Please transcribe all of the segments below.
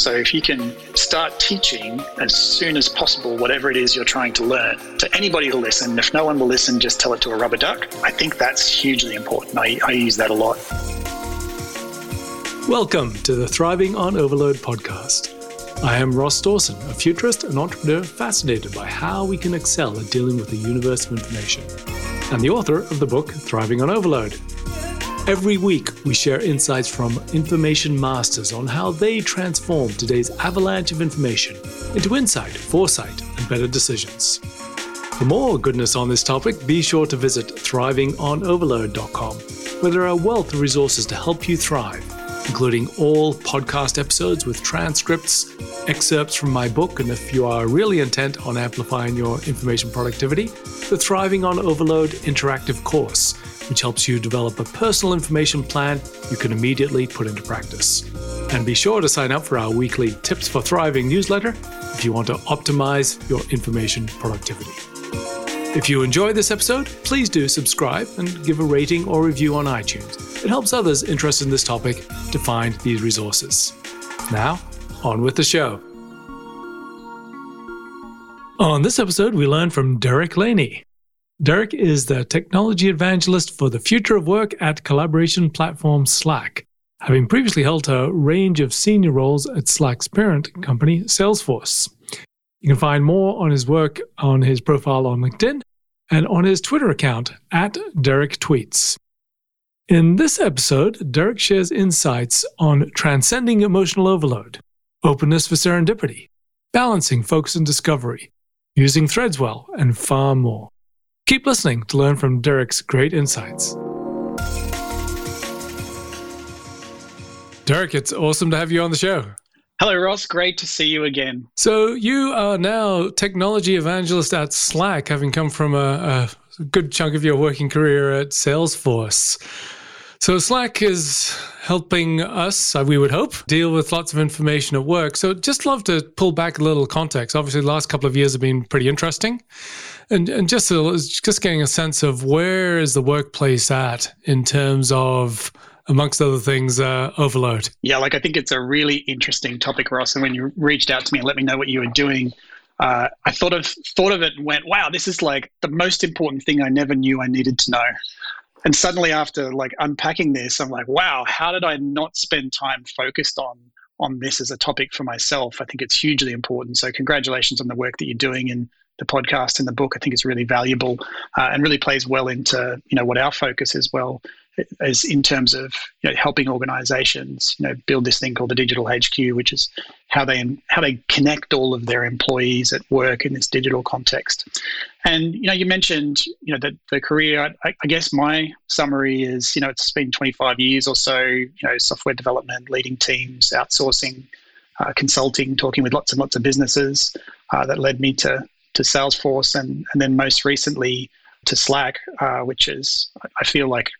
So if you can start teaching as soon as possible whatever it is you're trying to learn to anybody who'll listen, if no one will listen, just tell it to a rubber duck. I think that's hugely important. I, I use that a lot. Welcome to the Thriving on Overload podcast. I am Ross Dawson, a futurist and entrepreneur fascinated by how we can excel at dealing with the universe of information, and the author of the book Thriving on Overload Every week, we share insights from information masters on how they transform today's avalanche of information into insight, foresight, and better decisions. For more goodness on this topic, be sure to visit thrivingonoverload.com, where there are a wealth of resources to help you thrive, including all podcast episodes with transcripts, excerpts from my book, and if you are really intent on amplifying your information productivity, the Thriving on Overload interactive course which helps you develop a personal information plan you can immediately put into practice. And be sure to sign up for our weekly Tips for Thriving newsletter if you want to optimize your information productivity. If you enjoyed this episode, please do subscribe and give a rating or review on iTunes. It helps others interested in this topic to find these resources. Now, on with the show. On this episode, we learn from Derek Laney. Derek is the technology evangelist for the future of work at collaboration platform Slack, having previously held a range of senior roles at Slack's parent company, Salesforce. You can find more on his work on his profile on LinkedIn and on his Twitter account at Derek Tweets. In this episode, Derek shares insights on transcending emotional overload, openness for serendipity, balancing focus and discovery, using threads well, and far more. Keep listening to learn from Derek's great insights. Derek, it's awesome to have you on the show. Hello, Ross. Great to see you again. So, you are now technology evangelist at Slack, having come from a, a good chunk of your working career at Salesforce. So Slack is helping us, uh, we would hope, deal with lots of information at work. So just love to pull back a little context. Obviously, the last couple of years have been pretty interesting, and and just just getting a sense of where is the workplace at in terms of amongst other things, uh, overload. Yeah, like I think it's a really interesting topic, Ross. And when you reached out to me and let me know what you were doing, uh, I thought of thought of it and went, "Wow, this is like the most important thing I never knew I needed to know." and suddenly after like unpacking this i'm like wow how did i not spend time focused on on this as a topic for myself i think it's hugely important so congratulations on the work that you're doing in the podcast and the book i think it's really valuable uh, and really plays well into you know what our focus is well as in terms of you know, helping organizations you know build this thing called the digital hq which is how they how they connect all of their employees at work in this digital context. And you know you mentioned you know the, the career I, I guess my summary is you know it's been 25 years or so you know software development leading teams outsourcing uh, consulting talking with lots and lots of businesses uh, that led me to to salesforce and and then most recently to slack uh, which is i feel like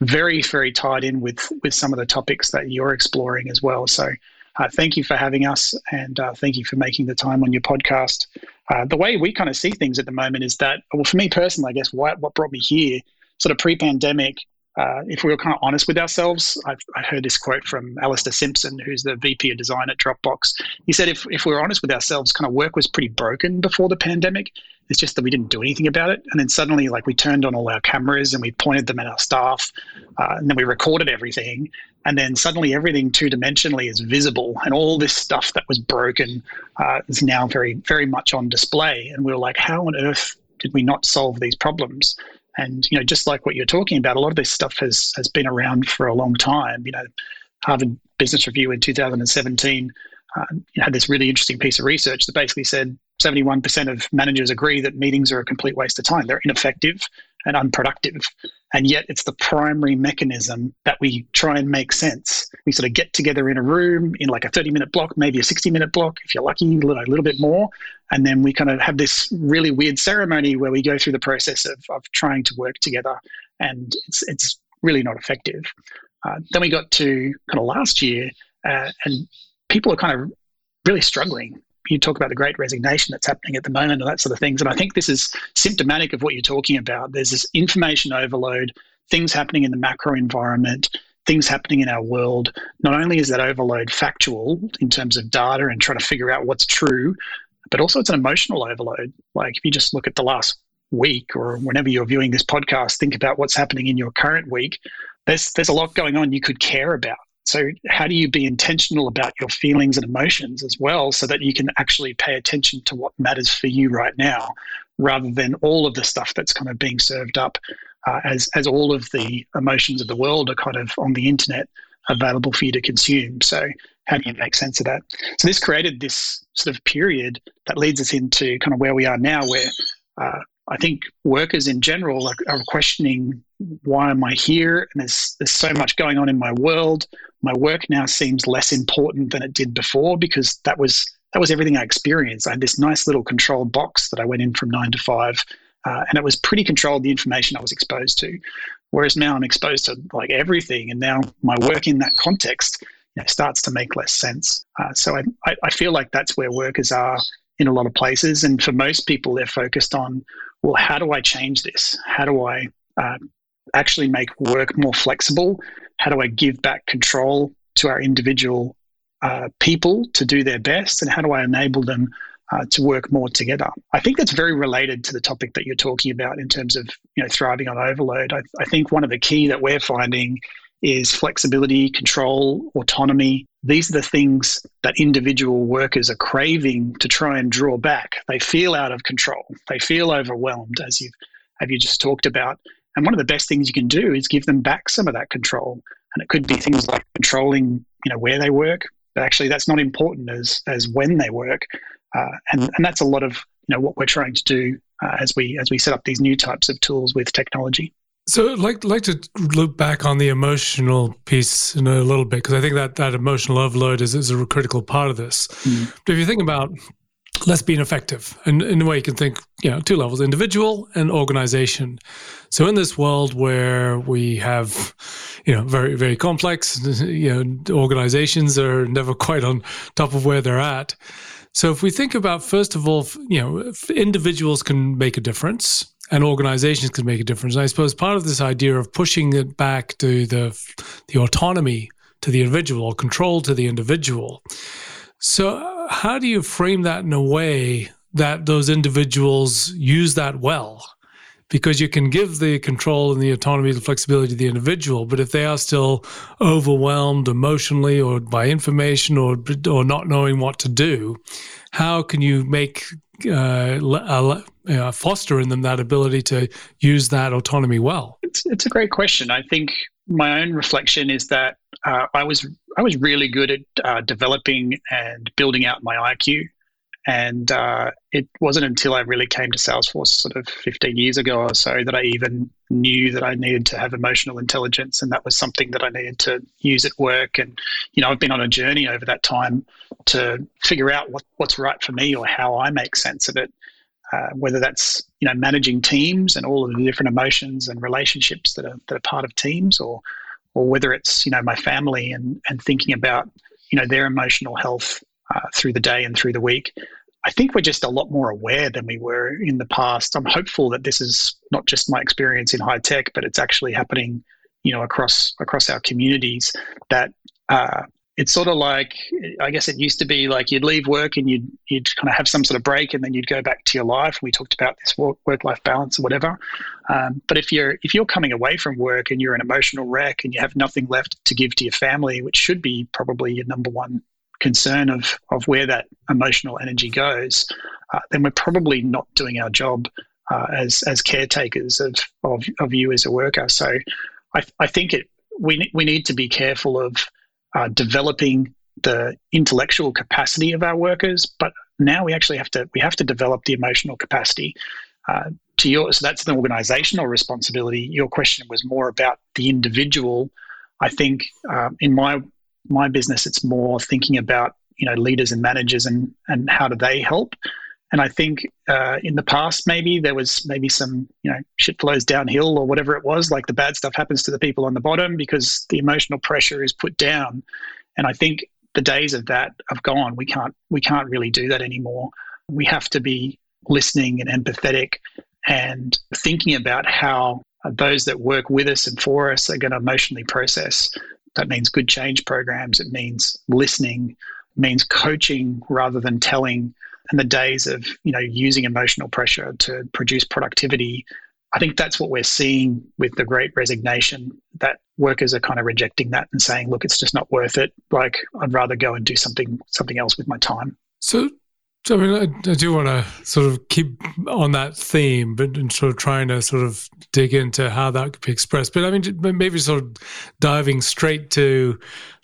very, very tied in with with some of the topics that you're exploring as well. So, uh, thank you for having us, and uh, thank you for making the time on your podcast. Uh, the way we kind of see things at the moment is that, well, for me personally, I guess what what brought me here, sort of pre-pandemic, uh, if we were kind of honest with ourselves, I've, I heard this quote from Alastair Simpson, who's the VP of design at Dropbox. He said, if, if we were honest with ourselves, kind of work was pretty broken before the pandemic. It's just that we didn't do anything about it. And then suddenly, like, we turned on all our cameras and we pointed them at our staff, uh, and then we recorded everything. And then suddenly, everything two dimensionally is visible, and all this stuff that was broken uh, is now very, very much on display. And we were like, how on earth did we not solve these problems? And you know, just like what you're talking about, a lot of this stuff has has been around for a long time. You know, Harvard Business Review in 2017 uh, had this really interesting piece of research that basically said 71% of managers agree that meetings are a complete waste of time. They're ineffective and unproductive. And yet it's the primary mechanism that we try and make sense. We sort of get together in a room in like a 30 minute block, maybe a 60 minute block, if you're lucky, a little, a little bit more. And then we kind of have this really weird ceremony where we go through the process of, of trying to work together. And it's, it's really not effective. Uh, then we got to kind of last year, uh, and people are kind of really struggling you talk about the great resignation that's happening at the moment and that sort of things. And I think this is symptomatic of what you're talking about. There's this information overload, things happening in the macro environment, things happening in our world, not only is that overload factual in terms of data and trying to figure out what's true, but also it's an emotional overload. Like if you just look at the last week or whenever you're viewing this podcast, think about what's happening in your current week. There's there's a lot going on you could care about. So how do you be intentional about your feelings and emotions as well so that you can actually pay attention to what matters for you right now rather than all of the stuff that's kind of being served up uh, as as all of the emotions of the world are kind of on the internet available for you to consume. So how do you make sense of that? So this created this sort of period that leads us into kind of where we are now, where uh, I think workers in general are, are, questioning why am I here? And there's there's so much going on in my world. My work now seems less important than it did before because that was that was everything I experienced. I had this nice little controlled box that I went in from nine to five uh, and it was pretty controlled the information I was exposed to. Whereas now I'm exposed to like everything, and now my work in that context you know, starts to make less sense. Uh, so I, I feel like that's where workers are in a lot of places, and for most people, they're focused on, well, how do I change this? How do I uh, actually make work more flexible? How do I give back control to our individual uh, people to do their best, and how do I enable them uh, to work more together. I think that's very related to the topic that you're talking about in terms of you know thriving on overload. I, I think one of the key that we're finding is flexibility, control, autonomy. These are the things that individual workers are craving to try and draw back. They feel out of control. They feel overwhelmed, as you've have you just talked about. And one of the best things you can do is give them back some of that control. And it could be things like controlling, you know, where they work. But actually, that's not important as as when they work. Uh, and, and that's a lot of you know what we're trying to do uh, as we as we set up these new types of tools with technology. So, I'd like like to look back on the emotional piece in a little bit because I think that that emotional overload is, is a critical part of this. Mm. But if you think about less being effective, and in a way you can think, you know, two levels: individual and organization. So, in this world where we have, you know, very very complex, you know, organizations are never quite on top of where they're at. So if we think about first of all, you know, individuals can make a difference and organizations can make a difference. And I suppose part of this idea of pushing it back to the the autonomy to the individual or control to the individual. So how do you frame that in a way that those individuals use that well? because you can give the control and the autonomy, the flexibility to the individual. But if they are still overwhelmed emotionally or by information or or not knowing what to do, how can you make uh, uh, foster in them that ability to use that autonomy well? It's, it's a great question. I think my own reflection is that uh, I was I was really good at uh, developing and building out my IQ. And uh, it wasn't until I really came to Salesforce sort of 15 years ago or so that I even knew that I needed to have emotional intelligence. And that was something that I needed to use at work. And, you know, I've been on a journey over that time to figure out what, what's right for me or how I make sense of it. Uh, whether that's you know managing teams and all of the different emotions and relationships that are that are part of teams, or or whether it's you know my family and and thinking about you know their emotional health uh, through the day and through the week. I think we're just a lot more aware than we were in the past. I'm hopeful that this is not just my experience in high tech, but it's actually happening, you know, across across our communities. That uh, it's sort of like I guess it used to be like you'd leave work and you'd you'd kind of have some sort of break and then you'd go back to your life. We talked about this work life balance or whatever. Um, but if you're if you're coming away from work and you're an emotional wreck and you have nothing left to give to your family, which should be probably your number one concern of of where that emotional energy goes, uh, then we're probably not doing our job uh, as as caretakers of, of of you as a worker. So, I I think it we we need to be careful of uh, developing the intellectual capacity of our workers, but now we actually have to we have to develop the emotional capacity. Uh, to your so that's an organizational responsibility. Your question was more about the individual. I think um, in my my business, it's more thinking about you know leaders and managers and and how do they help. And I think uh, in the past, maybe there was maybe some you know shit flows downhill or whatever it was. Like the bad stuff happens to the people on the bottom because the emotional pressure is put down. And I think the days of that have gone. We can't we can't really do that anymore. We have to be listening and empathetic and thinking about how those that work with us and for us are going to emotionally process That means good change programs. It means listening. Means coaching rather than telling. And the days of you know using emotional pressure to produce productivity. I think that's what we're seeing with the Great Resignation. That workers are kind of rejecting that and saying, "Look, it's just not worth it. Like I'd rather go and do something something else with my time." So I mean, I, I do want to sort of keep on that theme, but and sort of trying to sort of dig into how that could be expressed. But I mean, maybe sort of diving straight to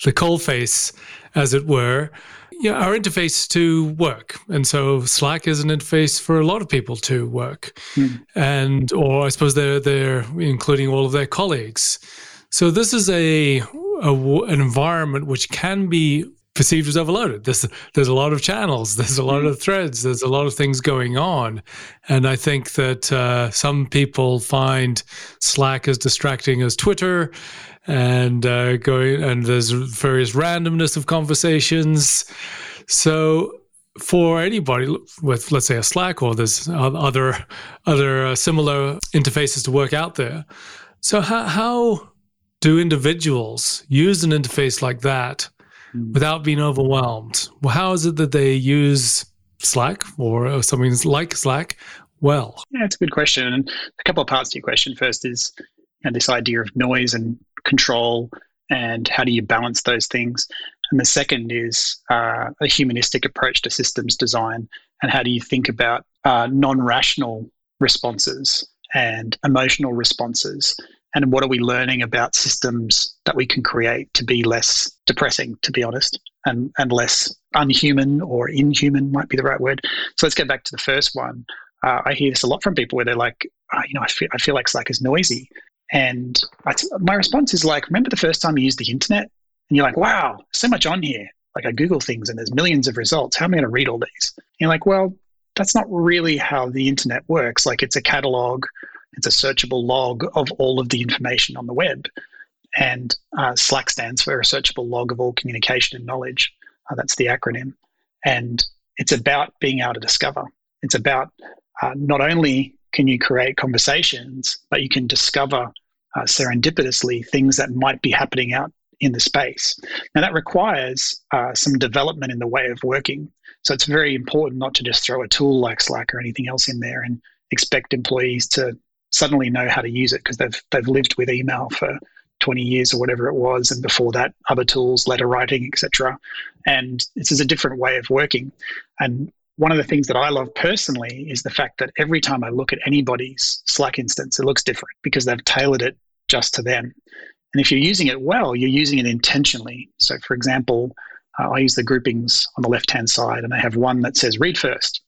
the coalface, as it were. Yeah, our interface to work, and so Slack is an interface for a lot of people to work, mm. and or I suppose they're they're including all of their colleagues. So this is a, a an environment which can be perceived as overloaded. There's there's a lot of channels, there's a lot mm. of threads, there's a lot of things going on, and I think that uh, some people find Slack as distracting as Twitter, and uh, going and there's various randomness of conversations. So for anybody with let's say a Slack or there's other other uh, similar interfaces to work out there. So how how do individuals use an interface like that? Without being overwhelmed. Well, how is it that they use Slack or something like Slack well? Yeah, it's a good question. And a couple of parts to your question. First is you know, this idea of noise and control and how do you balance those things? And the second is uh, a humanistic approach to systems design and how do you think about uh, non rational responses and emotional responses and what are we learning about systems that we can create to be less depressing to be honest and and less unhuman or inhuman might be the right word? So let's get back to the first one. Uh, i hear this a lot from people where they're like oh, you know I feel, I feel like slack is noisy. And my response is like remember the first time you used the internet? And you're like wow so much on here. Like i google things and there's millions of results. How am i going to read all these? And you're like well that's not really how the internet works. Like it's a catalog it's a searchable log of all of the information on the web. And uh, SLAC stands for a searchable log of all communication and knowledge. Uh, that's the acronym. And it's about being able to discover. It's about uh, not only can you create conversations, but you can discover uh, serendipitously things that might be happening out in the space. Now, that requires uh, some development in the way of working. So it's very important not to just throw a tool like Slack or anything else in there and expect employees to suddenly know how to use it because they've they've lived with email for 20 years or whatever it was and before that other tools letter writing etc and this is a different way of working. And one of the things that i love personally is the fact that every time i look at anybody's slack instance it looks different because they've tailored it just to them. And if you're using it well you're using it intentionally. So for example uh, i use the groupings on the left hand side and i have one that says read first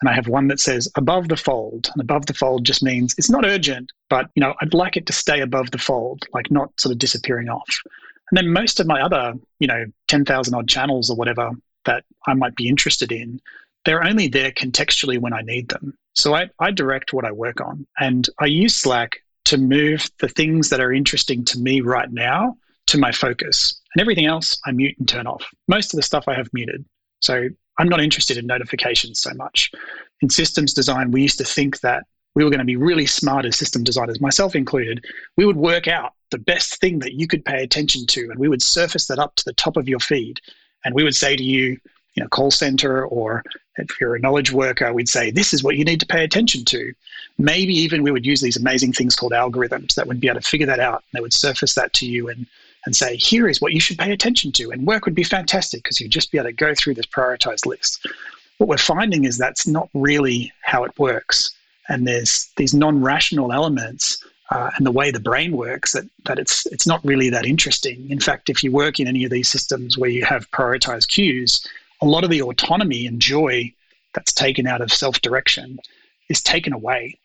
and I have one that says above the fold. And above the fold just means it's not urgent, but you know, I'd like it to stay above the fold, like not sort of disappearing off. And then most of my other, you know, 10,000 odd channels or whatever that I might be interested in, they're only there contextually when I need them. So I, I direct what I work on. And I use Slack to move the things that are interesting to me right now to my focus. And everything else I mute and turn off. Most of the stuff I have muted. So I'm not interested in notifications so much. In systems design, we used to think that we were going to be really smart as system designers, myself included. We would work out the best thing that you could pay attention to, and we would surface that up to the top of your feed. And we would say to you, you know, call center, or if you're a knowledge worker, we'd say, this is what you need to pay attention to. Maybe even we would use these amazing things called algorithms that would be able to figure that out. And they would surface that to you and and say, here is what you should pay attention to. And work would be fantastic because you'd just be able to go through this prioritized list. What we're finding is that's not really how it works. And there's these non rational elements uh, and the way the brain works that, that it's, it's not really that interesting. In fact, if you work in any of these systems where you have prioritized queues, a lot of the autonomy and joy that's taken out of self direction is taken away.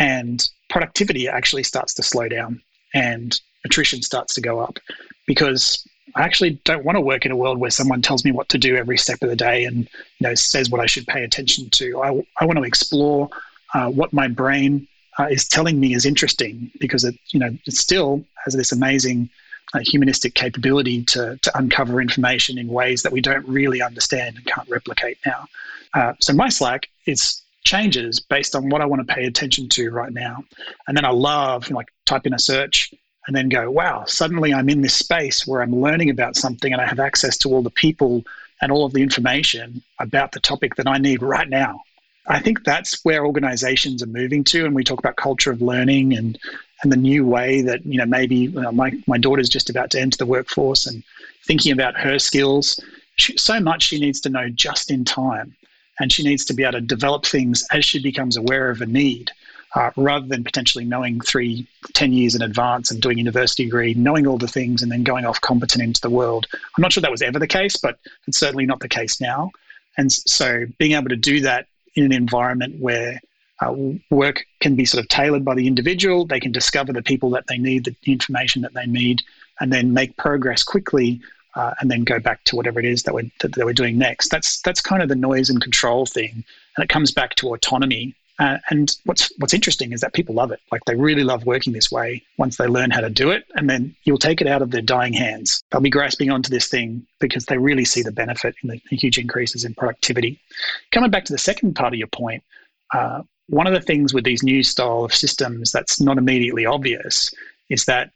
And productivity actually starts to slow down. And attrition starts to go up because I actually don't want to work in a world where someone tells me what to do every step of the day and you know says what I should pay attention to. I, I want to explore uh, what my brain uh, is telling me is interesting because it you know it still has this amazing uh, humanistic capability to to uncover information in ways that we don't really understand and can't replicate now. Uh, so my Slack is changes based on what I want to pay attention to right now, and then I love like type in a search and then go, wow, suddenly I'm in this space where I'm learning about something and I have access to all the people and all of the information about the topic that I need right now. I think that's where organizations are moving to. And we talk about culture of learning and, and the new way that, you know, maybe you know, my, my daughter's just about to enter the workforce and thinking about her skills. She, so much she needs to know just in time. And she needs to be able to develop things as she becomes aware of a need uh, rather than potentially knowing three, ten years in advance and doing university degree, knowing all the things and then going off competent into the world. I'm not sure that was ever the case, but it's certainly not the case now. And so being able to do that in an environment where uh, work can be sort of tailored by the individual, they can discover the people that they need, the information that they need, and then make progress quickly uh, and then go back to whatever it is that we're, that, that we're doing next. That's, that's kind of the noise and control thing. And it comes back to autonomy uh, and what's what's interesting is that people love it. Like they really love working this way once they learn how to do it, and then you'll take it out of their dying hands. They'll be grasping onto this thing because they really see the benefit in the, huge increases in productivity. Coming back to the second part of your point, uh, one of the things with these new style of systems that's not immediately obvious is that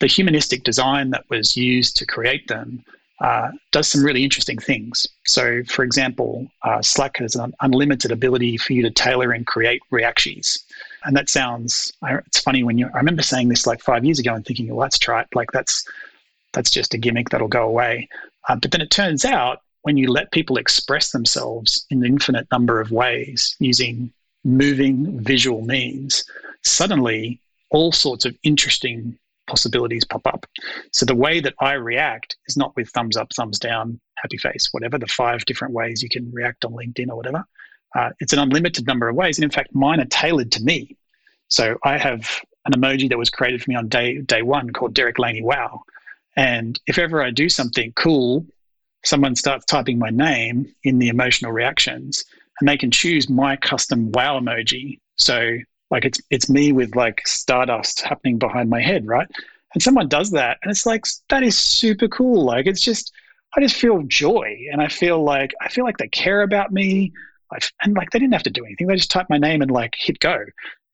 the humanistic design that was used to create them uh, does some really interesting things. So, for example, uh, Slack has an unlimited ability for you to tailor and create reactions. And that sounds, it's funny when you, I remember saying this like five years ago and thinking, well, try it. Like that's, that's just a gimmick that'll go away. Uh, but then it turns out when you let people express themselves in an infinite number of ways using moving visual means, suddenly all sorts of interesting possibilities pop up. So the way that I react is not with thumbs up, thumbs down, happy face, whatever, the five different ways you can react on LinkedIn or whatever. Uh, it's an unlimited number of ways. And in fact, mine are tailored to me. So I have an emoji that was created for me on day, day one called Derek Laney Wow. And if ever I do something cool, someone starts typing my name in the emotional reactions and they can choose my custom wow emoji. So like it's it's me with like stardust happening behind my head, right? And someone does that, and it's like that is super cool. Like it's just I just feel joy, and I feel like I feel like they care about me. And like they didn't have to do anything; they just type my name and like hit go.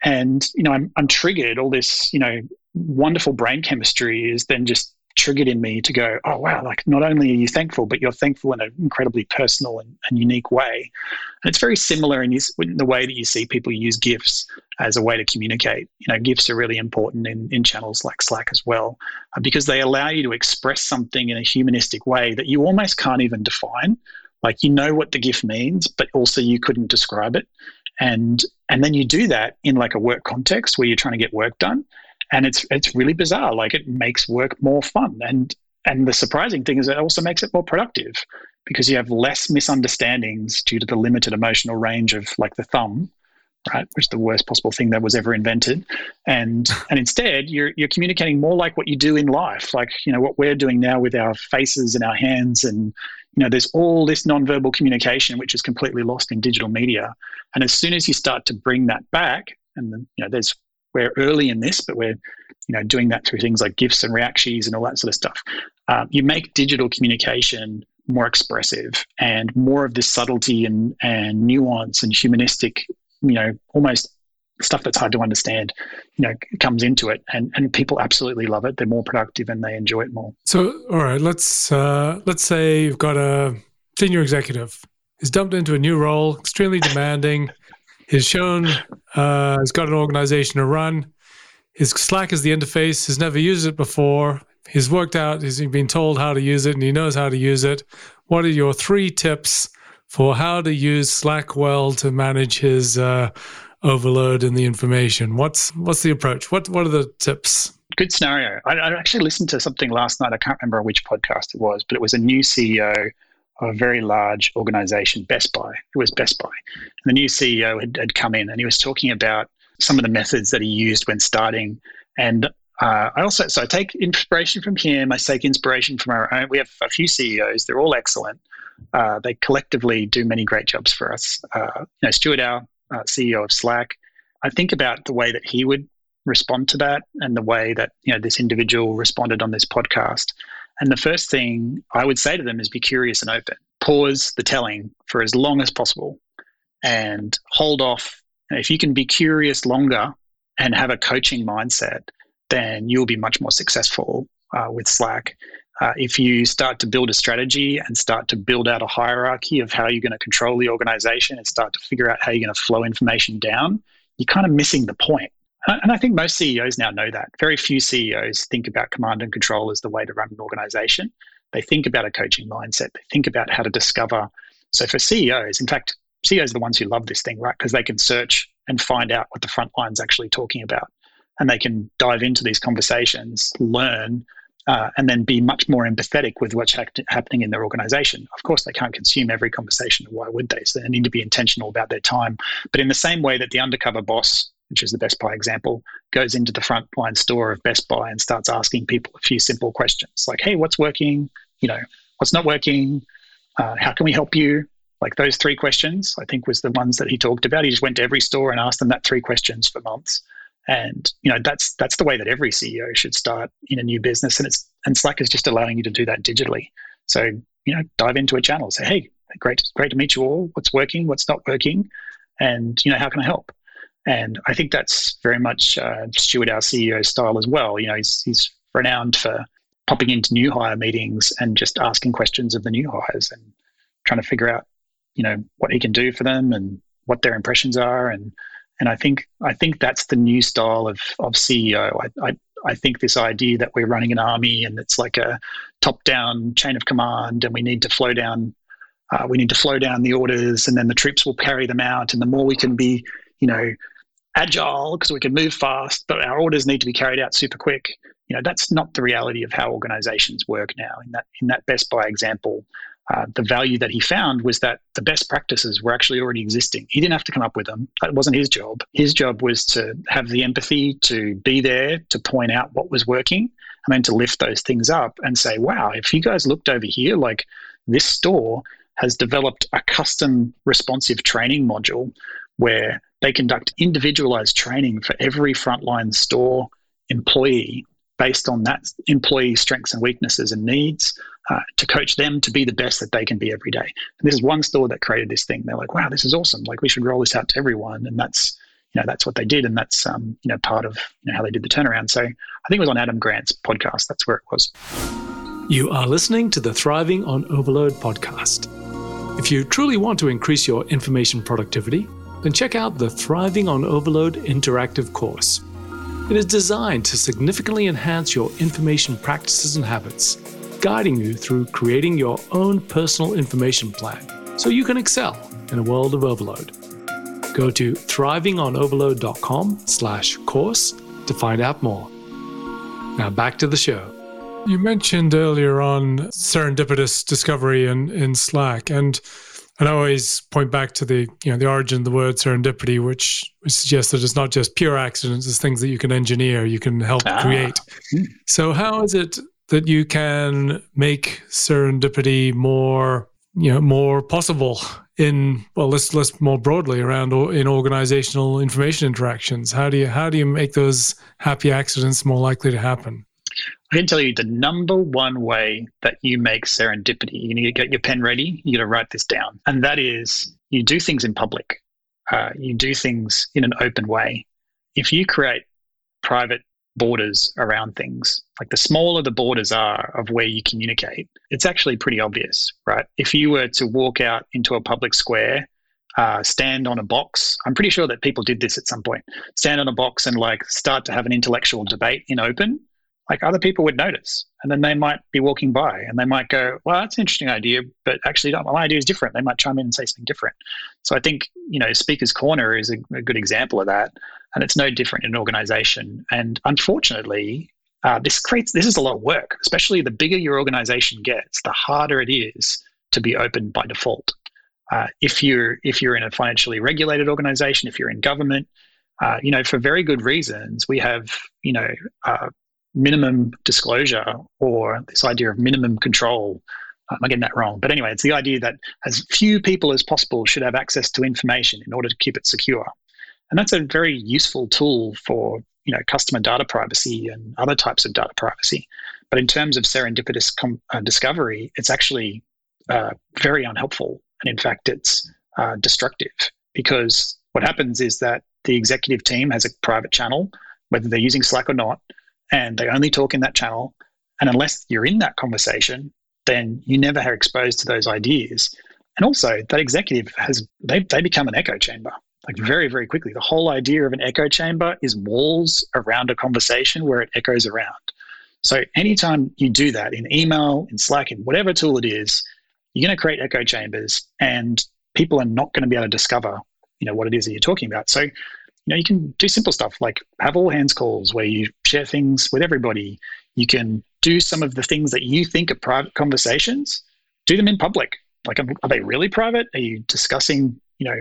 And you know, I'm I'm triggered. All this you know wonderful brain chemistry is then just triggered in me to go, oh wow, like not only are you thankful, but you're thankful in an incredibly personal and, and unique way. And it's very similar in, in, the way that you see people use GIFs as a way to communicate. You know, GIFs are really important in, in channels like Slack as well, uh, because they allow you to express something in a humanistic way that you almost can't even define. Like you know what the GIF means, but also you couldn't describe it. And and then you do that in like a work context where you're trying to get work done and it's it's really bizarre. Like it makes work more fun, and and the surprising thing is it also makes it more productive because you have less misunderstandings due to the limited emotional range of like the thumb, right? Which is the worst possible thing that was ever invented, and and instead you're you're communicating more like what you do in life, like you know what we're doing now with our faces and our hands, and you know there's all this nonverbal communication which is completely lost in digital media, and as soon as you start to bring that back, and then, you know there's we're early in this, but we're you know doing that through things like GIFs and reactions and all that sort of stuff. Um, you make digital communication more expressive and more of this subtlety and, and nuance and humanistic, you know, almost stuff that's hard to understand, you know, comes into it, and and people absolutely love it. They're more productive and they enjoy it more. So, all right, let's uh, let's say you've got a senior executive who's dumped into a new role, extremely demanding. He's shown uh, he's got an organization to run. His Slack is the interface. He's never used it before. He's worked out. He's been told how to use it, and he knows how to use it. What are your three tips for how to use Slack well to manage his uh, overload in the information? What's what's the approach? What what are the tips? Good scenario. I, I actually listened to something last night. I can't remember which podcast it was, but it was a new CEO a very large organization, Best Buy. It was Best Buy. And the new CEO had, had come in and he was talking about some of the methods that he used when starting. And uh, I also, so I take inspiration from him. I take inspiration from our own. We have a few CEOs. They're all excellent. Uh, they collectively do many great jobs for us. Uh, you know, Stuart Howe, uh, CEO of Slack, I think about the way that he would respond to that and the way that you know this individual responded on this podcast. And the first thing I would say to them is be curious and open. Pause the telling for as long as possible and hold off. If you can be curious longer and have a coaching mindset, then you'll be much more successful uh, with Slack. Uh, if you start to build a strategy and start to build out a hierarchy of how you're going to control the organization and start to figure out how you're going to flow information down, you're kind of missing the point. And I think most CEOs now know that. Very few CEOs think about command and control as the way to run an organization. They think about a coaching mindset. They think about how to discover. So for CEOs, in fact, CEOs are the ones who love this thing, right? Because they can search and find out what the front line's actually talking about. And they can dive into these conversations, learn, uh, and then be much more empathetic with what's ha- happening in their organization. Of course, they can't consume every conversation. Why would they? So they need to be intentional about their time. But in the same way that the undercover boss, which is the Best Buy example, goes into the frontline store of Best Buy and starts asking people a few simple questions like, hey, what's working? You know, what's not working? Uh, how can we help you? Like those three questions, I think was the ones that he talked about. He just went to every store and asked them that three questions for months. And you know that's that's the way that every CEO should start in a new business, and it's and Slack is just allowing you to do that digitally. So you know, dive into a channel, say, hey, great, great to meet you all. What's working? What's not working? And you know, how can I help? And I think that's very much uh, Stuart, our CEO style as well. You know, he's he's renowned for popping into new hire meetings and just asking questions of the new hires and trying to figure out, you know, what he can do for them and what their impressions are and and I think I think that's the new style of of CEO. I, I, I think this idea that we're running an army and it's like a top down chain of command, and we need to flow down. Uh, we need to flow down the orders, and then the troops will carry them out. And the more we can be, you know, agile because we can move fast, but our orders need to be carried out super quick. You know, that's not the reality of how organizations work now. In that in that Best Buy example, uh, the value that he found was that the best practices were actually already existing. He didn't have to come up with them. That wasn't his job. His job was to have the empathy to be there to point out what was working and then to lift those things up and say, wow, if you guys looked over here, like this store has developed a custom responsive training module where they conduct individualized training for every frontline store employee based on that employee's strengths and weaknesses and needs uh, to coach them to be the best that they can be every day. And this is one store that created this thing. They're like, wow, this is awesome. Like we should roll this out to everyone. And that's, you know, that's what they did. And that's, um, you know, part of you know, how they did the turnaround. So I think it was on Adam Grant's podcast. That's where it was. You are listening to the Thriving on Overload podcast. If you truly want to increase your information productivity, then check out the Thriving on Overload interactive course. It is designed to significantly enhance your information practices and habits guiding you through creating your own personal information plan so you can excel in a world of overload. Go to thrivingonoverload.com slash course to find out more. Now back to the show. You mentioned earlier on serendipitous discovery in, in Slack, and and I always point back to the you know the origin of the word serendipity, which, which suggests that it's not just pure accidents; it's things that you can engineer, you can help ah. create. So, how is it that you can make serendipity more you know more possible in well let's let's more broadly around in organizational information interactions how do you how do you make those happy accidents more likely to happen i can tell you the number one way that you make serendipity you need to get your pen ready you got to write this down and that is you do things in public uh, you do things in an open way if you create private borders around things. Like the smaller the borders are of where you communicate, it's actually pretty obvious, right? If you were to walk out into a public square, uh, stand on a box, I'm pretty sure that people did this at some point, stand on a box and like start to have an intellectual debate in open, like other people would notice. And then they might be walking by and they might go, well, that's an interesting idea, but actually my idea is different. They might chime in and say something different. So I think, you know, Speaker's Corner is a, a good example of that. And it's no different in an organization. And unfortunately, uh, this creates, this is a lot of work, especially the bigger your organization gets, the harder it is to be open by default. Uh, if you're if you're in a financially regulated organization, if you're in government, uh, you know, for very good reasons, we have you know uh, minimum disclosure or this idea of minimum control. I'm getting that wrong. But anyway, it's the idea that as few people as possible should have access to information in order to keep it secure. And that's a very useful tool for you know customer data privacy and other types of data privacy. But in terms of serendipitous com- uh, discovery, it's actually uh, very unhelpful. And in fact, it's uh, destructive because what happens is that the executive team has a private channel, whether they're using Slack or not, and they only talk in that channel. And unless you're in that conversation, then you never are exposed to those ideas. And also, that executive has they they become an echo chamber like very very quickly. The whole idea of an echo chamber is walls around a conversation where it echoes around. So anytime you do that in email, in Slack, in whatever tool it is, you're going to create echo chambers, and people are not going to be able to discover you know what it is that you're talking about. So you know you can do simple stuff like have all hands calls where you share things with everybody. You can do some of the things that you think are private conversations, do them in public. Like, are they really private? Are you discussing, you know,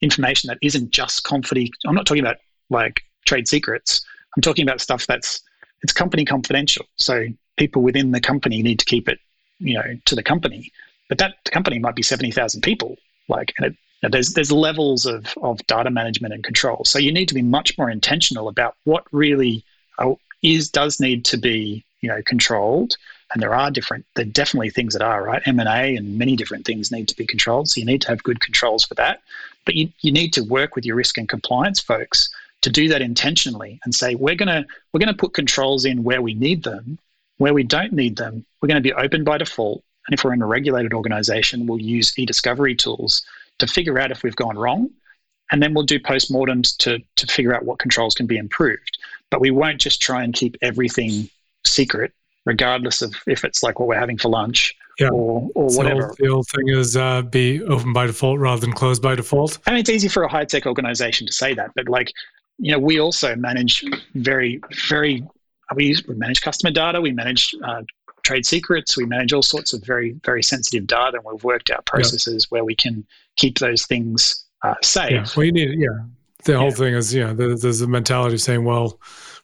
information that isn't just confidential? I'm not talking about like trade secrets. I'm talking about stuff that's it's company confidential. So people within the company need to keep it, you know, to the company. But that company might be seventy thousand people. Like, and it, know, there's there's levels of of data management and control. So you need to be much more intentional about what really uh, is does need to be you know controlled. And there are different there are definitely things that are right? M&a and many different things need to be controlled. So you need to have good controls for that. But you, you need to work with your risk and compliance folks to do that intentionally and say we're to we're to put controls in where we need them. Where we don't need them we're going to be open by default. And if we're in a regulated organization we'll use e-discovery tools to figure out if we've gone wrong and then we'll do postmortems to to figure out what controls can be improved but we won't just try and keep everything secret, regardless of if it's like what we're having for lunch yeah. or, or so whatever. The old thing is uh, be open by default rather than closed by default. I mean, it's easy for a high tech organization to say that, but like, you know, we also manage very, very, we, we manage customer data, we manage uh, trade secrets, we manage all sorts of very, very sensitive data, and we've worked out processes yeah. where we can keep those things uh, safe. Yeah. Well, you need, yeah. The whole thing is, yeah, there's a mentality of saying, well,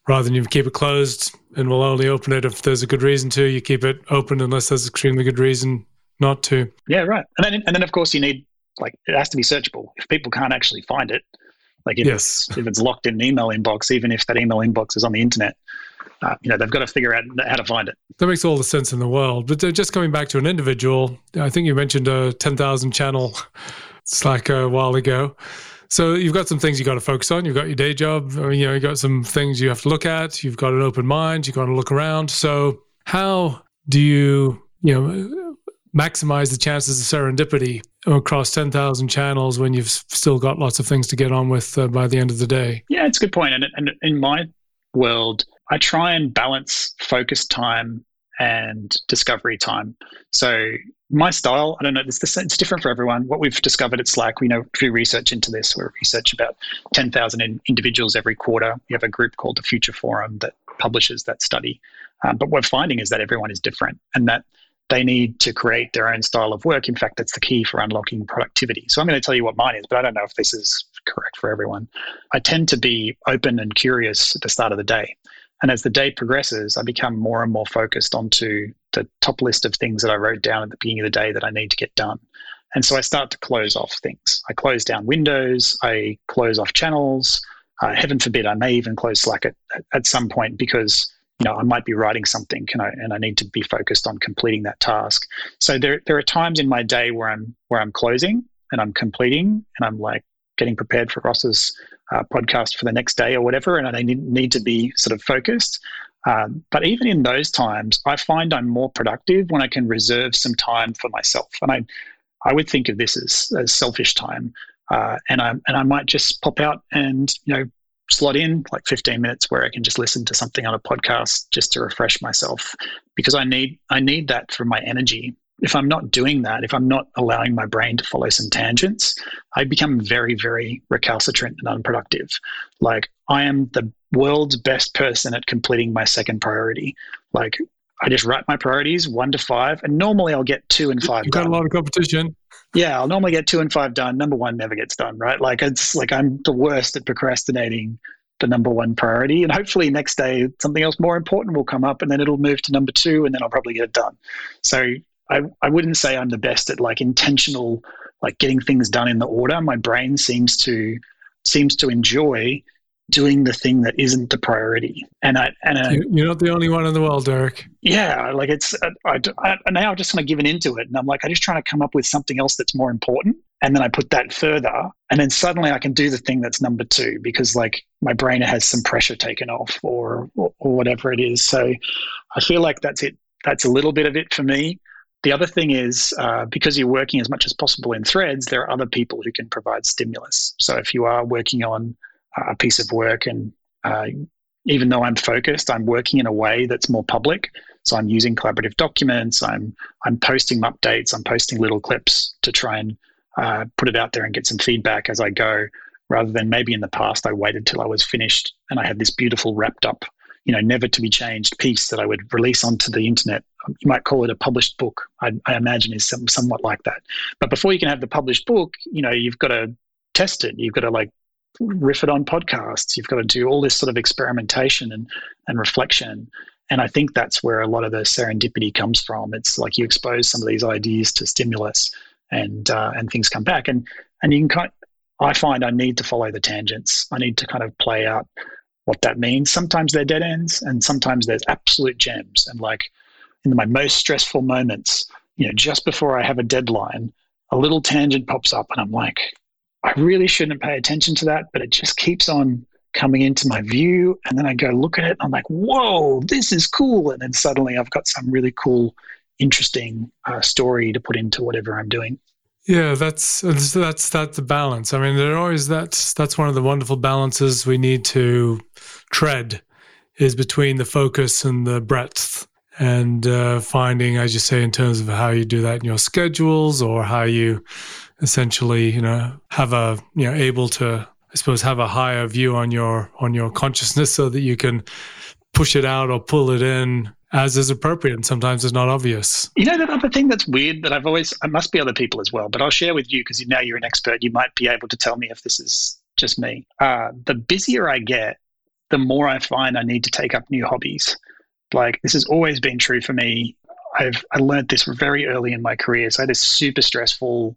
rather than you keep it closed and we'll only open it if there's a good reason to. You keep it open unless there's extremely good reason not to. Yeah, right. And then and then of course you need like it has to be searchable. If people can't actually find it, like if yes. it's if it's locked in an email inbox, even if that email inbox is on the internet, uh, you know they've got to figure out how to find it. That makes all the sense in the world. But uh, just coming back to an individual, I think you mentioned a ten thousand channel Slack a while ago. So you've got some things you've got to focus on. You've got your day job. You know, you got some things you have to look at. You've got an open mind. You've got to look around. So how do you, you know, maximize the chances of serendipity across 10,000 channels when you've still got lots of things to get on with uh, by the end of the day? Yeah, it's a good point. And, and in my world, I try and balance focus time and discovery time. So my style, I don't know, it's, it's different for everyone. What we've discovered at Slack, we know through research into this, we research about 10,000 individuals every quarter. We have a group called the Future Forum that publishes that study. Um, but what we're finding is that everyone is different and that they need to create their own style of work. In fact, that's the key for unlocking productivity. So I'm going to tell you what mine is, but I don't know if this is correct for everyone. I tend to be open and curious at the start of the day. And as the day progresses, I become more and more focused onto the top list of things that I wrote down at the beginning of the day that I need to get done. And so I start to close off things. I close down windows, I close off channels. Uh, heaven forbid, I may even close Slack at, at some point because you know I might be writing something and I, and I need to be focused on completing that task. So there there are times in my day where I'm where I'm closing and I'm completing and I'm like getting prepared for Ross's uh, podcast for the next day or whatever, and I need, need to be sort of focused. Um, but even in those times, I find I'm more productive when I can reserve some time for myself. And I, I would think of this as, as selfish time. Uh, and I and I might just pop out and you know slot in like 15 minutes where I can just listen to something on a podcast just to refresh myself because I need I need that for my energy. If I'm not doing that, if I'm not allowing my brain to follow some tangents, I become very, very recalcitrant and unproductive. Like I am the world's best person at completing my second priority. Like I just write my priorities one to five, and normally I'll get two and 5 You've got a lot of competition. Yeah, I'll normally get two and five done. Number one never gets done, right? Like it's like I'm the worst at procrastinating the number one priority. And hopefully next day something else more important will come up and then it'll move to number two and then I'll probably get it done. So I, I wouldn't say I'm the best at like intentional like getting things done in the order. My brain seems to seems to enjoy doing the thing that isn't the priority. And I and I, you're not the only one in the world, Derek. Yeah, like it's uh, I, I, I now I'm just kind of given into it, and I'm like I'm just trying to come up with something else that's more important, and then I put that further, and then suddenly I can do the thing that's number two because like my brain has some pressure taken off or, or, or whatever it is. So I feel like that's it. That's a little bit of it for me. The other thing is uh, because you're working as much as possible in threads, there are other people who can provide stimulus. So if you are working on a piece of work and uh, even though I'm focused, I'm working in a way that's more public. So I'm using collaborative documents. I'm I'm posting updates. I'm posting little clips to try and uh, put it out there and get some feedback as I go rather than maybe in the past I waited till I was finished and I had this beautiful wrapped up, you know, never to be changed piece that I would release onto the internet. You might call it a published book. I, I imagine is some, somewhat like that. But before you can have the published book, you know, you've got to test it. You've got to like riff it on podcasts. You've got to do all this sort of experimentation and and reflection. And I think that's where a lot of the serendipity comes from. It's like you expose some of these ideas to stimulus, and uh, and things come back. And and you can kind, I find I need to follow the tangents. I need to kind of play out what that means. Sometimes they're dead ends, and sometimes there's absolute gems. And like in my most stressful moments, you know, just before I have a deadline, a little tangent pops up, and I'm like, I really shouldn't pay attention to that, but it just keeps on coming into my view. And then I go look at it, and I'm like, whoa, this is cool. And then suddenly I've got some really cool, interesting uh, story to put into whatever I'm doing. Yeah, that's that's that's the balance. I mean, there always that's that's one of the wonderful balances we need to tread is between the focus and the breadth, and uh, finding, as you say, in terms of how you do that in your schedules or how you essentially, you know, have a you know able to, I suppose, have a higher view on your on your consciousness so that you can push it out or pull it in as is appropriate and sometimes it's not obvious. You know that other thing that's weird that i've always it must be other people as well but i'll share with you because now you're an expert you might be able to tell me if this is just me. Uh, the busier i get the more i find i need to take up new hobbies. Like this has always been true for me. I've i learned this very early in my career so i had super stressful.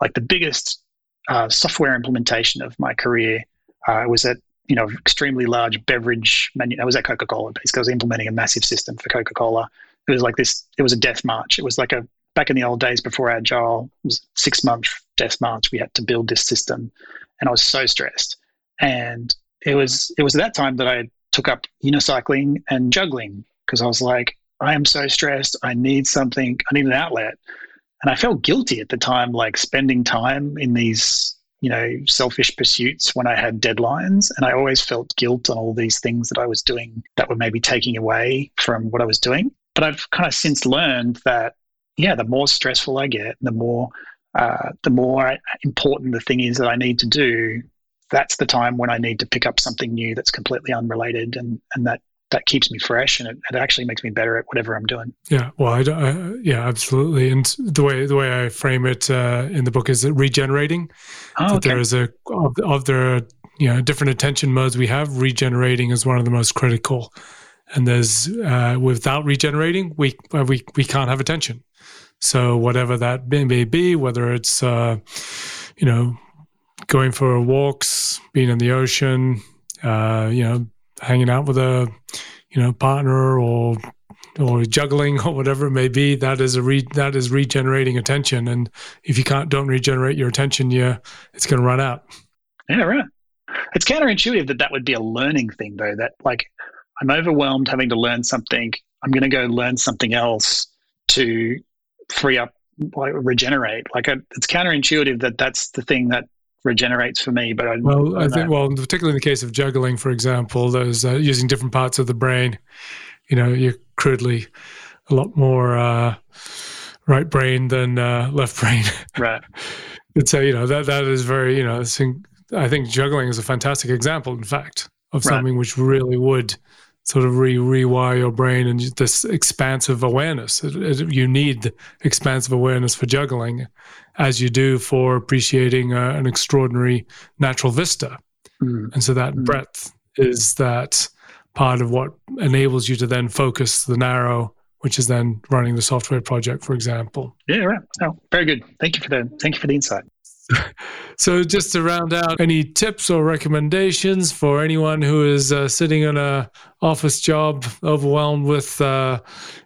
Like the biggest uh, software implementation of my career uh, was at you know, extremely large beverage menu. I was at Coca Cola. Basically, I was implementing a massive system for Coca Cola. It was like this. It was a death march. It was like a back in the old days before Agile. It was six month death march. We had to build this system, and I was so stressed. And it was it was at that time that I took up unicycling and juggling because I was like, I am so stressed. I need something. I need an outlet. And I felt guilty at the time, like spending time in these you know, selfish pursuits when I had deadlines. And I always felt guilt on all these things that I was doing that were maybe taking away from what I was doing. But I've kind of since learned that, yeah, the more stressful I get, the more uh, the more important the thing is that I need to do. That's the time when I need to pick up something new that's completely unrelated, and and that that keeps me fresh and it, it, actually makes me better at whatever I'm doing. Yeah, well, I, I, yeah, absolutely. And the way the way I frame it uh, in the book is regenerating. Oh, okay. There is a of, of the you know different attention modes we have. Regenerating is one of the most critical. And there's uh, without regenerating, we uh, we we can't have attention. So whatever that may be, whether it's uh, you know going for walks, being in the ocean, uh, you know hanging out with a you know partner or or juggling or whatever it may be that is a re, that is regenerating attention. And if you can't don't regenerate your attention yeah it's going to run out. Yeah right. It's counterintuitive that that would be a learning thing though that like i'm overwhelmed having to learn something. I'm going to go learn something else to free up like regenerate. Like it's counterintuitive that that's the thing that regenerates for me. But I, well, I, I think well, particularly in the case of juggling, for example, those uh, using different parts of the brain. You know, you're crudely a lot more uh, right brain than uh, left brain. Right. and so you know that that is very you know I think juggling is a fantastic example, in fact, of right. something which really would sort of re rewire your brain and this expansive awareness. It, it, you need expansive awareness for juggling, as you do for appreciating uh, an extraordinary natural vista. Mm. And so that mm. breadth is that part of what enables you to then focus the narrow, which is then running the software project, for example. Yeah, right. Oh, very good. Thank you for the thank you for the insight. So, just to round out, any tips or recommendations for anyone who is uh, sitting in a office job, overwhelmed with uh,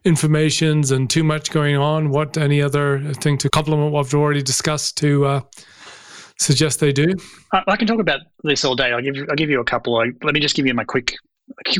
informations and too much going on? What any other thing to complement what we've already discussed to uh, suggest they do? I, can talk about this all day. I'll give, I'll give you a couple. I, let me just give you my quick,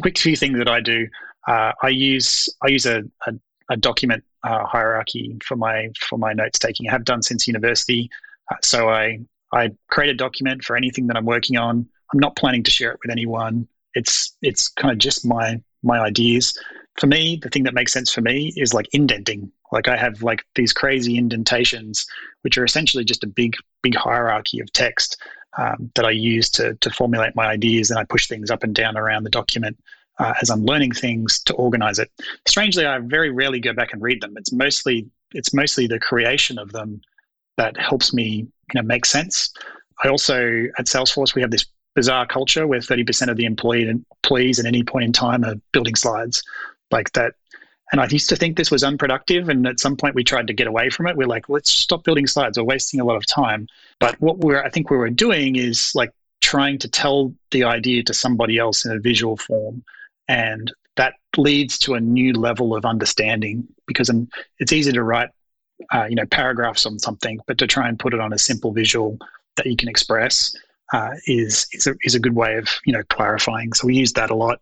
quick few things that I do. Uh, I use I use a, a, a document uh, hierarchy for my for my notes taking. I have done since university. Uh, so I I create a document for anything that I'm working on. I'm not planning to share it with anyone. It's it's kind of just my my ideas. For me, the thing that makes sense for me is like indenting. Like I have like these crazy indentations, which are essentially just a big big hierarchy of text um, that I use to to formulate my ideas, and I push things up and down around the document. Uh, as I'm learning things to organize it. Strangely, I very rarely go back and read them. It's mostly it's mostly the creation of them that helps me you know make sense. I also at Salesforce we have this bizarre culture where 30% of the employee, employees at any point in time are building slides like that. And I used to think this was unproductive. And at some point we tried to get away from it. We're like, let's stop building slides. We're wasting a lot of time. But what we're, I think we were doing is like trying to tell the idea to somebody else in a visual form. And that leads to a new level of understanding because um, it's easy to write uh, you know paragraphs on something, but to try and put it on a simple visual that you can express uh, is is a, is a good way of you know clarifying. So we use that a lot.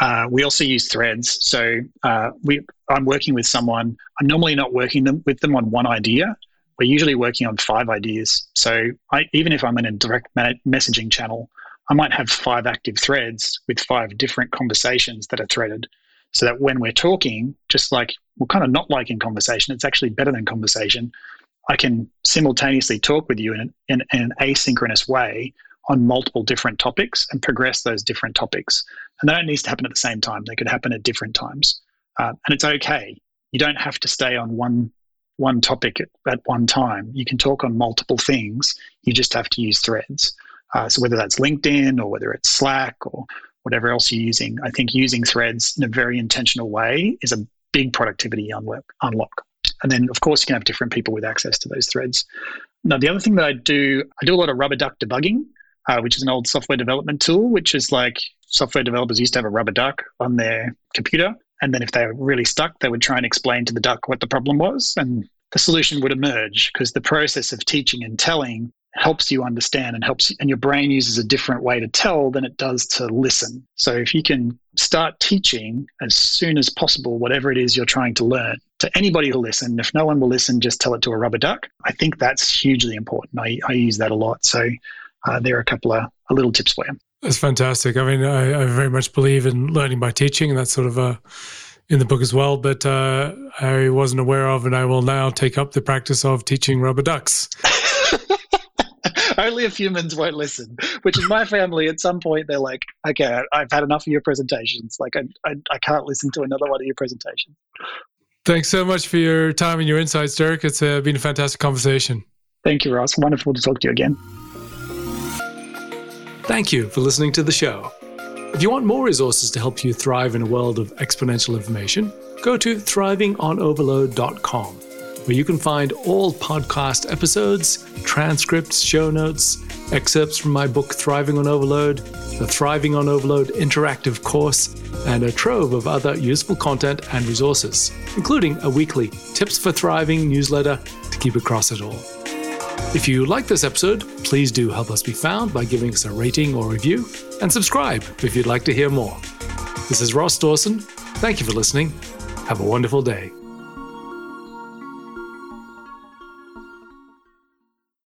Uh, we also use threads. So uh, we I'm working with someone. I'm normally not working them with them on one idea. We're usually working on five ideas. So I, even if I'm in a direct messaging channel, I might have five active threads with five different conversations that are threaded so that when we're talking, just like we're kind of not like in conversation, it's actually better than conversation. I can simultaneously talk with you in an, in, in an asynchronous way on multiple different topics and progress those different topics. And don't need to happen at the same time. They could happen at different times. Uh, and it's okay. You don't have to stay on one one topic at, at, one time. You can talk on multiple things. You just have to use threads. Uh, so whether that's LinkedIn or whether it's Slack or whatever else you're using. I think using threads in a very intentional way is a big productivity unlock. unlock. And then, of course, you can have different people with access to those threads. Now, the other thing that I do, I do a lot of rubber duck debugging, uh, which is an old software development tool, which is like software developers used to have a rubber duck on their computer. And then if they were really stuck, they would try and explain to the duck what the problem was. And the solution would emerge because the process of teaching and telling helps you understand and helps and your brain uses a different way to tell than it does to listen. So if you can start teaching as soon as possible whatever it is you're trying to learn to anybody who'll listen if no one will listen just tell it to a rubber duck. I think that's hugely important. I, I use that a lot. So uh, there are a couple of a little tips for you. That's fantastic. I mean I, I very much believe in learning by teaching and that's sort of a in the book as well, but uh, I wasn't aware of, and I will now take up the practice of teaching rubber ducks. Only if humans won't listen, which is my family. At some point, they're like, okay, I've had enough of your presentations. Like, I, I, I can't listen to another one of your presentations. Thanks so much for your time and your insights, Derek. It's uh, been a fantastic conversation. Thank you, Ross. Wonderful to talk to you again. Thank you for listening to the show. If you want more resources to help you thrive in a world of exponential information, go to thrivingonoverload.com where you can find all podcast episodes, transcripts, show notes, excerpts from my book Thriving on Overload, the Thriving on Overload interactive course, and a trove of other useful content and resources, including a weekly Tips for Thriving newsletter to keep across it all. If you like this episode, please do help us be found by giving us a rating or review, and subscribe if you'd like to hear more. This is Ross Dawson. Thank you for listening. Have a wonderful day.